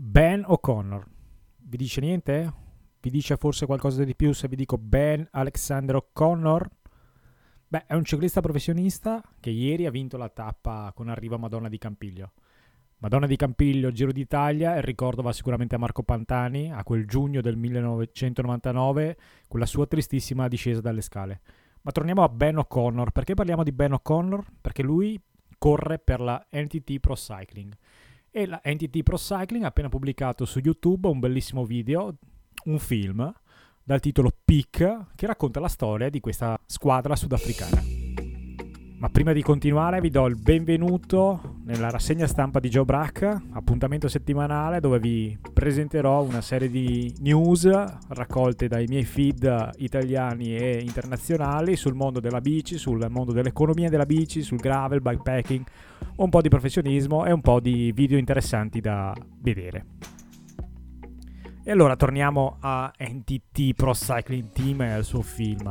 Ben O'Connor. Vi dice niente? Vi dice forse qualcosa di più se vi dico Ben Alexander O'Connor? Beh, è un ciclista professionista che ieri ha vinto la tappa con arrivo a Madonna di Campiglio. Madonna di Campiglio, Giro d'Italia, il ricordo va sicuramente a Marco Pantani, a quel giugno del 1999, con la sua tristissima discesa dalle scale. Ma torniamo a Ben O'Connor. Perché parliamo di Ben O'Connor? Perché lui corre per la NTT Pro Cycling e la NTT Pro Cycling ha appena pubblicato su YouTube un bellissimo video, un film dal titolo Peak che racconta la storia di questa squadra sudafricana. Ma prima di continuare vi do il benvenuto nella rassegna stampa di Joe Brack, appuntamento settimanale dove vi presenterò una serie di news raccolte dai miei feed italiani e internazionali sul mondo della bici, sul mondo dell'economia della bici, sul gravel, bikepacking, un po' di professionismo e un po' di video interessanti da vedere. E allora torniamo a NTT Pro Cycling Team e al suo film.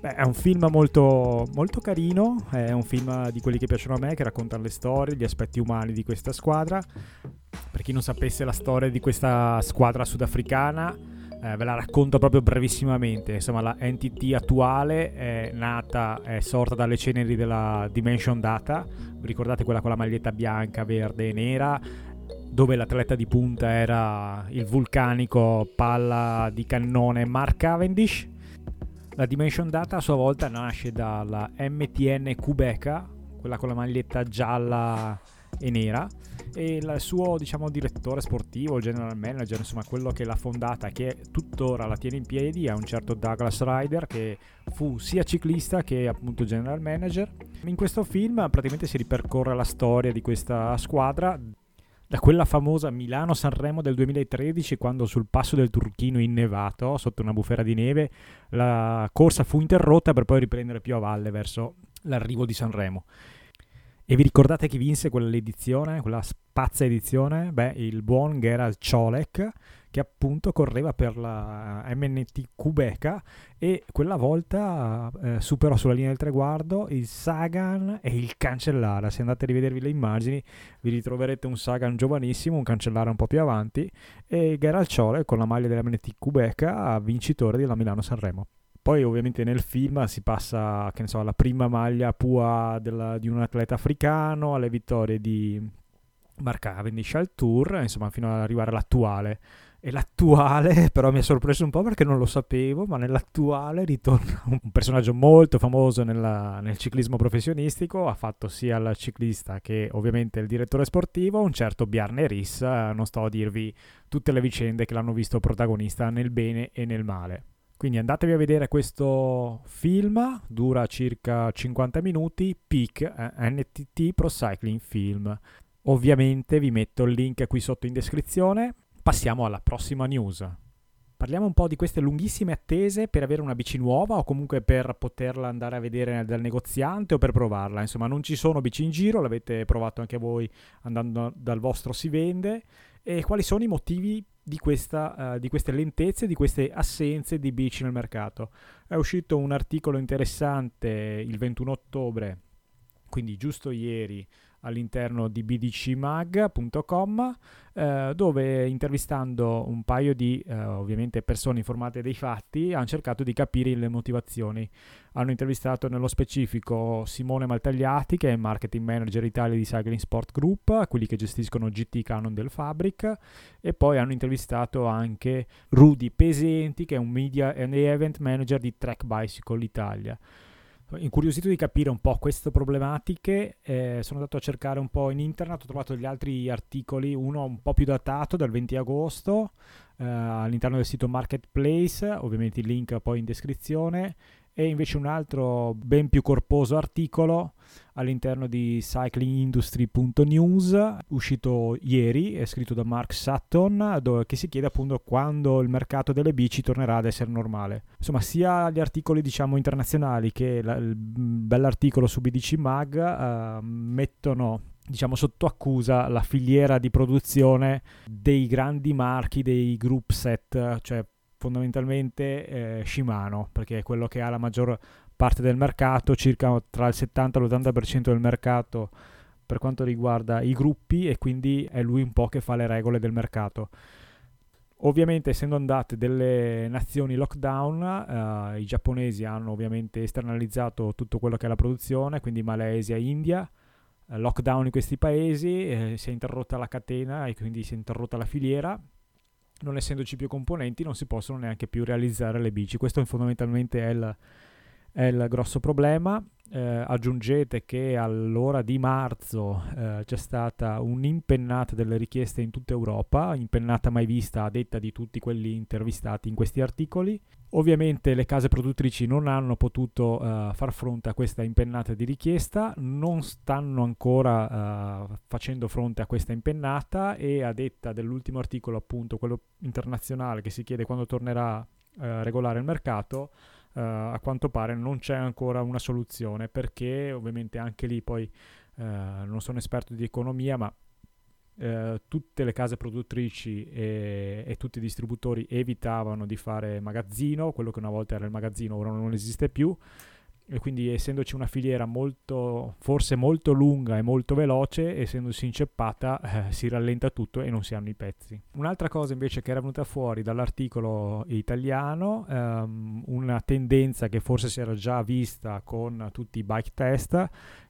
Beh, è un film molto, molto carino, è un film di quelli che piacciono a me, che raccontano le storie, gli aspetti umani di questa squadra. Per chi non sapesse la storia di questa squadra sudafricana, eh, ve la racconto proprio brevissimamente. Insomma, la NTT attuale è nata, è sorta dalle ceneri della Dimension Data. Vi ricordate quella con la maglietta bianca, verde e nera? Dove l'atleta di punta era il vulcanico palla di cannone Mark Cavendish la Dimension Data a sua volta nasce dalla MTN Quebeca, quella con la maglietta gialla e nera, e il suo diciamo, direttore sportivo, general manager, insomma quello che l'ha fondata, che tuttora la tiene in piedi, è un certo Douglas Ryder che fu sia ciclista che appunto general manager. In questo film praticamente si ripercorre la storia di questa squadra da quella famosa Milano-Sanremo del 2013 quando sul passo del Turchino innevato sotto una bufera di neve la corsa fu interrotta per poi riprendere più a valle verso l'arrivo di Sanremo. E vi ricordate chi vinse quell'edizione, quella spazza edizione? Beh, il buon Gerald Ciolek che appunto correva per la MNT Quebeca e quella volta eh, superò sulla linea del traguardo il Sagan e il Cancellara. Se andate a rivedervi le immagini vi ritroverete un Sagan giovanissimo, un Cancellara un po' più avanti e Gerald Ciole con la maglia della MNT Quebeca vincitore della Milano-Sanremo. Poi ovviamente nel film si passa, che ne so, alla prima maglia pua della, di un atleta africano, alle vittorie di Mark Cavendish al Tour, insomma fino ad arrivare all'attuale. E l'attuale, però mi ha sorpreso un po' perché non lo sapevo, ma nell'attuale ritorna un personaggio molto famoso nella, nel ciclismo professionistico, ha fatto sia il ciclista che ovviamente il direttore sportivo, un certo Bjarne Riss, non sto a dirvi tutte le vicende che l'hanno visto protagonista nel bene e nel male. Quindi andatevi a vedere questo film, dura circa 50 minuti, Peak eh, NTT Pro Cycling Film. Ovviamente vi metto il link qui sotto in descrizione passiamo alla prossima news. Parliamo un po' di queste lunghissime attese per avere una bici nuova o comunque per poterla andare a vedere dal negoziante o per provarla. Insomma, non ci sono bici in giro, l'avete provato anche voi andando dal vostro si vende. E quali sono i motivi di, questa, uh, di queste lentezze, di queste assenze di bici nel mercato? È uscito un articolo interessante il 21 ottobre, quindi giusto ieri, all'interno di bdcmag.com eh, dove intervistando un paio di eh, ovviamente persone informate dei fatti hanno cercato di capire le motivazioni. Hanno intervistato nello specifico Simone Maltagliati che è marketing manager Italia di Cycling Sport Group, quelli che gestiscono GT Canon del Fabric e poi hanno intervistato anche Rudy Pesenti che è un media and event manager di Track Bicycle Italia incuriosito di capire un po' queste problematiche, eh, sono andato a cercare un po' in internet, ho trovato gli altri articoli, uno un po' più datato dal 20 agosto eh, all'interno del sito Marketplace, ovviamente il link poi in descrizione, e invece un altro ben più corposo articolo all'interno di cyclingindustry.news uscito ieri, è scritto da Mark Sutton, dove, che si chiede appunto quando il mercato delle bici tornerà ad essere normale. Insomma, sia gli articoli diciamo internazionali che la, il bell'articolo su BDC Mag uh, mettono diciamo sotto accusa la filiera di produzione dei grandi marchi dei group set, cioè fondamentalmente eh, Shimano, perché è quello che ha la maggior parte del mercato, circa tra il 70 e l'80% del mercato per quanto riguarda i gruppi e quindi è lui un po' che fa le regole del mercato. Ovviamente essendo andate delle nazioni lockdown, eh, i giapponesi hanno ovviamente esternalizzato tutto quello che è la produzione, quindi Malesia, India, eh, lockdown in questi paesi, eh, si è interrotta la catena e quindi si è interrotta la filiera, non essendoci più componenti non si possono neanche più realizzare le bici, questo fondamentalmente è il, è il grosso problema eh, aggiungete che all'ora di marzo eh, c'è stata un'impennata delle richieste in tutta Europa, impennata mai vista a detta di tutti quelli intervistati in questi articoli. Ovviamente le case produttrici non hanno potuto uh, far fronte a questa impennata di richiesta, non stanno ancora uh, facendo fronte a questa impennata e a detta dell'ultimo articolo, appunto quello internazionale che si chiede quando tornerà a uh, regolare il mercato, a quanto pare non c'è ancora una soluzione perché ovviamente anche lì poi non sono esperto di economia ma uh, tutte le case produttrici e, e, tutti i distributori evitavano di fare magazzino, quello che una volta era il magazzino ora non esiste più e quindi essendoci una filiera molto, forse molto lunga e molto veloce, essendosi inceppata, eh, si rallenta tutto e non si hanno i pezzi. Un'altra cosa invece che era venuta fuori dall'articolo italiano, ehm, una tendenza che forse si era già vista con tutti i bike test,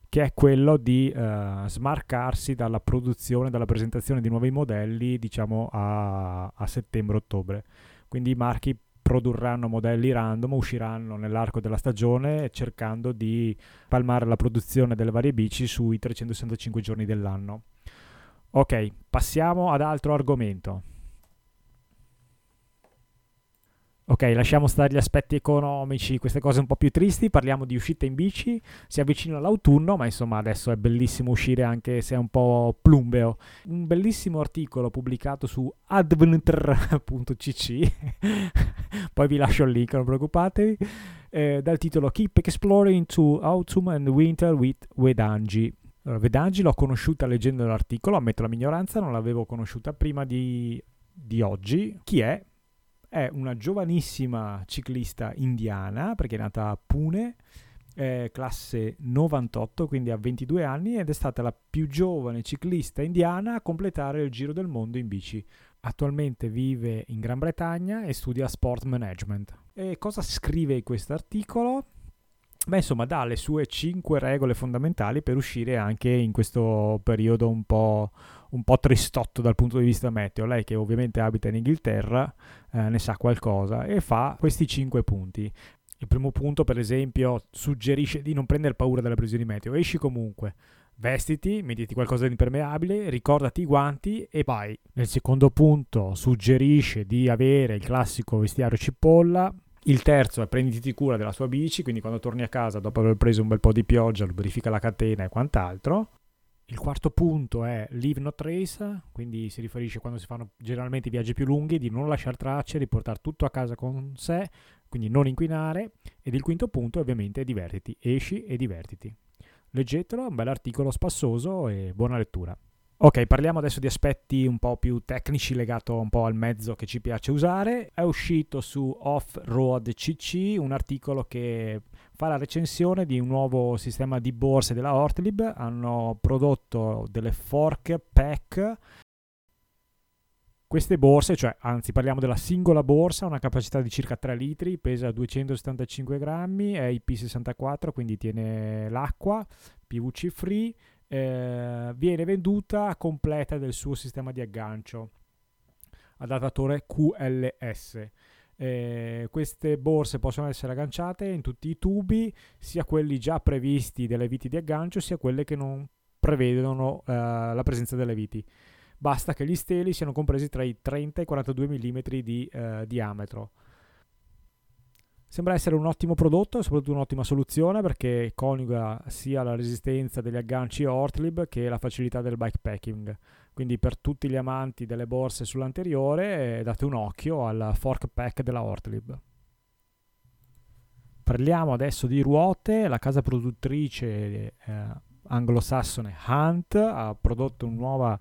che è quello di eh, smarcarsi dalla produzione, dalla presentazione di nuovi modelli, diciamo a, a settembre-ottobre. Quindi i marchi produrranno modelli random, usciranno nell'arco della stagione cercando di palmare la produzione delle varie bici sui 365 giorni dell'anno. Ok, passiamo ad altro argomento. Ok, lasciamo stare gli aspetti economici, queste cose un po' più tristi, parliamo di uscita in bici, si avvicina l'autunno, ma insomma adesso è bellissimo uscire anche se è un po' plumbeo. Un bellissimo articolo pubblicato su adventure.cc, poi vi lascio il link, non preoccupatevi, eh, dal titolo Keep Exploring to Autumn and Winter with Vedangi. Allora, Vedangi l'ho conosciuta leggendo l'articolo, ammetto la minoranza, non l'avevo conosciuta prima di, di oggi. Chi è? È una giovanissima ciclista indiana, perché è nata a Pune, eh, classe 98, quindi ha 22 anni, ed è stata la più giovane ciclista indiana a completare il Giro del Mondo in bici. Attualmente vive in Gran Bretagna e studia sport management. E cosa scrive questo articolo? Beh, insomma, dà le sue 5 regole fondamentali per uscire anche in questo periodo un po' un po' tristotto dal punto di vista meteo. Lei che ovviamente abita in Inghilterra eh, ne sa qualcosa e fa questi cinque punti. Il primo punto, per esempio, suggerisce di non prendere paura delle previsioni meteo. Esci comunque, vestiti, mettiti qualcosa di impermeabile, ricordati i guanti e vai. Nel secondo punto suggerisce di avere il classico vestiario cipolla. Il terzo è prenditi cura della sua bici, quindi quando torni a casa dopo aver preso un bel po' di pioggia, lubrifica la catena e quant'altro. Il quarto punto è leave no trace, quindi si riferisce quando si fanno generalmente viaggi più lunghi di non lasciare tracce, di portare tutto a casa con sé, quindi non inquinare. Ed il quinto punto ovviamente è divertiti, esci e divertiti. Leggetelo, è un bel articolo spassoso e buona lettura. Ok, parliamo adesso di aspetti un po' più tecnici legato un po' al mezzo che ci piace usare. È uscito su Off-Road CC un articolo che fa la recensione di un nuovo sistema di borse della Ortlib. Hanno prodotto delle fork pack. Queste borse, cioè anzi parliamo della singola borsa, ha una capacità di circa 3 litri, pesa 275 grammi, è IP64, quindi tiene l'acqua, PVC free eh, viene venduta completa del suo sistema di aggancio adattatore QLS. Eh, queste borse possono essere agganciate in tutti i tubi, sia quelli già previsti delle viti di aggancio, sia quelle che non prevedono eh, la presenza delle viti. Basta che gli steli siano compresi tra i 30 e i 42 mm di eh, diametro. Sembra essere un ottimo prodotto e soprattutto un'ottima soluzione perché coniuga sia la resistenza degli agganci Ortlib che la facilità del bikepacking. Quindi per tutti gli amanti delle borse sull'anteriore date un occhio al fork pack della Ortlib. Parliamo adesso di ruote. La casa produttrice eh, anglosassone Hunt ha prodotto un nuova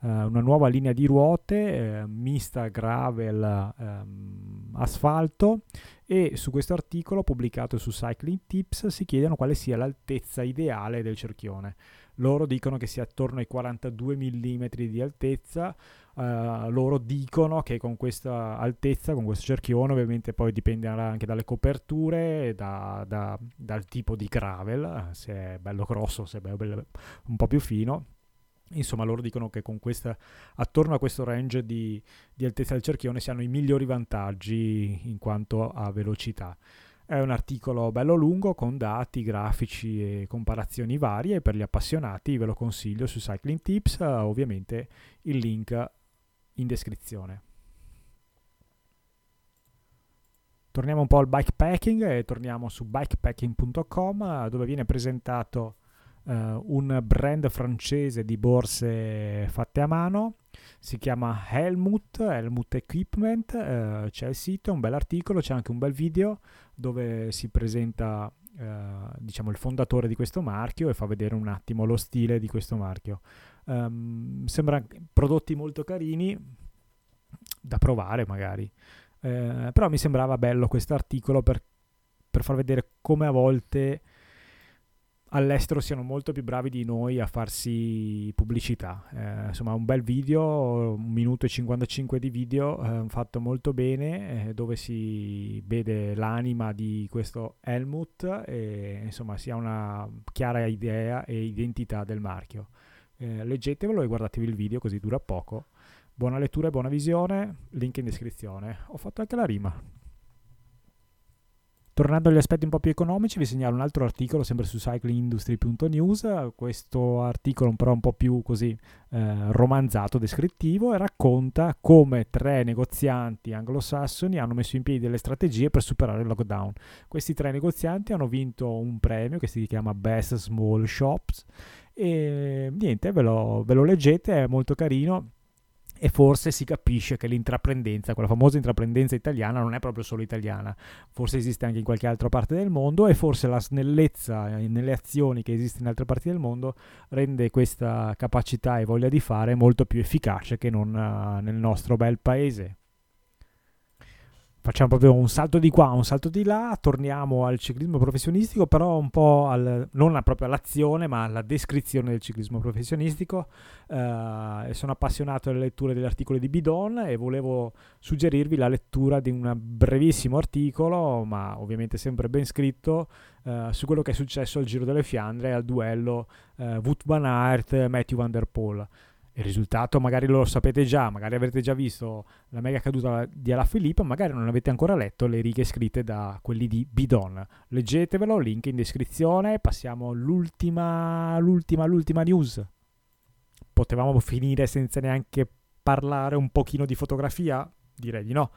eh, una nuova linea di ruote eh, mista gravel ehm, asfalto e su questo articolo pubblicato su Cycling Tips si chiedono quale sia l'altezza ideale del cerchione. Loro dicono che sia attorno ai 42 mm di altezza, uh, loro dicono che con questa altezza, con questo cerchione, ovviamente poi dipenderà anche dalle coperture, da, da, dal tipo di gravel, se è bello grosso, se è bello, un po' più fino. Insomma, loro dicono che con questa, attorno a questo range di, di altezza del cerchione si hanno i migliori vantaggi in quanto a velocità. È un articolo bello lungo con dati, grafici e comparazioni varie. Per gli appassionati ve lo consiglio su Cycling Tips, uh, ovviamente il link in descrizione. Torniamo un po' al bikepacking e torniamo su bikepacking.com dove viene presentato uh, un brand francese di borse fatte a mano si chiama Helmut, Helmut Equipment, eh, c'è il sito, un bel articolo, c'è anche un bel video dove si presenta eh, diciamo il fondatore di questo marchio e fa vedere un attimo lo stile di questo marchio. Um, sembrano prodotti molto carini da provare magari, però mi sembrava bello questo articolo per, per far vedere come a volte all'estero siano molto più bravi di noi a farsi pubblicità. Eh, insomma, un bel video, un minuto e 55 di video, eh, fatto molto bene, eh, dove si vede l'anima di questo Helmut e insomma si ha una chiara idea e identità del marchio. Eh, leggetevelo e guardatevi il video così dura poco. Buona lettura e buona visione, link in descrizione. Ho fatto anche la rima. Tornando agli aspetti un po' più economici, vi segnalo un altro articolo sempre su cyclingindustry.news. Questo articolo però un po' più così eh, romanzato, descrittivo, e racconta come tre negozianti anglosassoni hanno messo in piedi delle strategie per superare il lockdown. Questi tre negozianti hanno vinto un premio che si chiama Best Small Shops e niente, ve lo, ve lo leggete, è molto carino e forse si capisce che l'intraprendenza, quella famosa intraprendenza italiana, non è proprio solo italiana, forse esiste anche in qualche altra parte del mondo e forse la snellezza nelle azioni che esiste in altre parti del mondo rende questa capacità e voglia di fare molto più efficace che non uh, nel nostro bel paese facciamo proprio un salto di qua, un salto di là, torniamo al ciclismo professionistico, però un po' al, non proprio all'azione, ma alla descrizione del ciclismo professionistico. Uh, sono appassionato alle letture degli articoli di Bidon e volevo suggerirvi la lettura di un brevissimo articolo, ma ovviamente sempre ben scritto, uh, su quello che è successo al Giro delle Fiandre, al duello uh, Wout van Aert-Matthew van der Poel il risultato magari lo sapete già, magari avrete già visto la mega caduta di Alaphilippe, magari non avete ancora letto le righe scritte da quelli di Bidon. Leggetevelo, link in descrizione, passiamo all'ultima, l'ultima, l'ultima news. Potevamo finire senza neanche parlare un pochino di fotografia? Direi di no.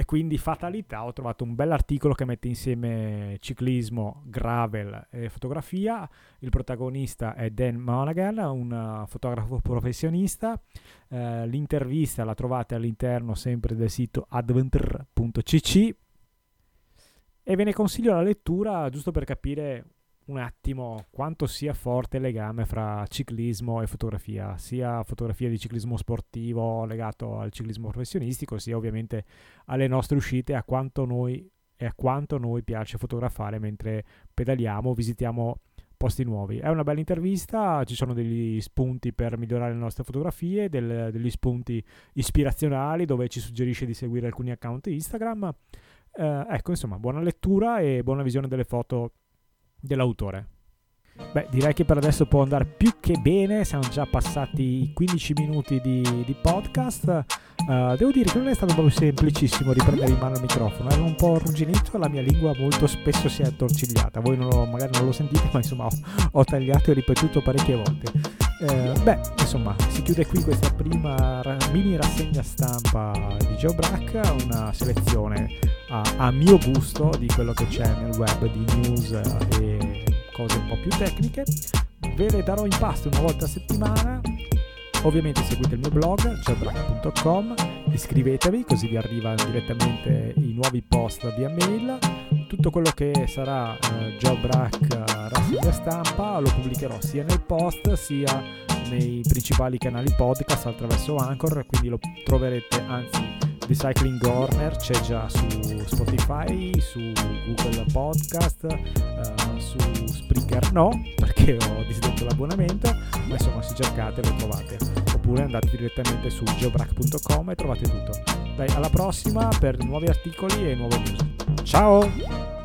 E quindi fatalità, ho trovato un bell'articolo che mette insieme ciclismo, gravel e fotografia. Il protagonista è Dan Monaghan, un fotografo professionista. Eh, l'intervista la trovate all'interno sempre del sito adventure.cc e ve ne consiglio la lettura giusto per capire un attimo quanto sia forte il legame fra ciclismo e fotografia, sia fotografia di ciclismo sportivo legato al ciclismo professionistico, sia ovviamente alle nostre uscite, a quanto noi e a quanto noi piace fotografare mentre pedaliamo, visitiamo posti nuovi. È una bella intervista, ci sono degli spunti per migliorare le nostre fotografie, del, degli spunti ispirazionali dove ci suggerisce di seguire alcuni account Instagram. Eh, ecco, insomma, buona lettura e buona visione delle foto dell'autore. Beh, direi che per adesso può andare più che bene, siamo già passati i 15 minuti di, di podcast. Uh, devo dire che non è stato proprio semplicissimo riprendere in mano il microfono, ero un po' arrugginito e la mia lingua molto spesso si è attorcigliata. Voi non lo, magari non lo sentite, ma insomma ho, ho tagliato e ripetuto parecchie volte. Uh, beh, insomma, si chiude qui questa prima mini rassegna stampa di Joe Brack, una selezione a, a mio gusto di quello che c'è nel web di news e cose un po' più tecniche. Ve le darò in pasto una volta a settimana. Ovviamente seguite il mio blog, geobrack.com, iscrivetevi così vi arrivano direttamente i nuovi post via mail. Tutto quello che sarà eh, Geobrack rassegna stampa lo pubblicherò sia nel post sia nei principali canali podcast attraverso Anchor, quindi lo troverete anzi di Cycling Corner c'è già su Spotify, su Google Podcast, uh, su Spreaker no, perché ho disdetto l'abbonamento, ma insomma se cercate lo trovate. Oppure andate direttamente su geobrack.com e trovate tutto. Dai, alla prossima per nuovi articoli e nuove news. Ciao!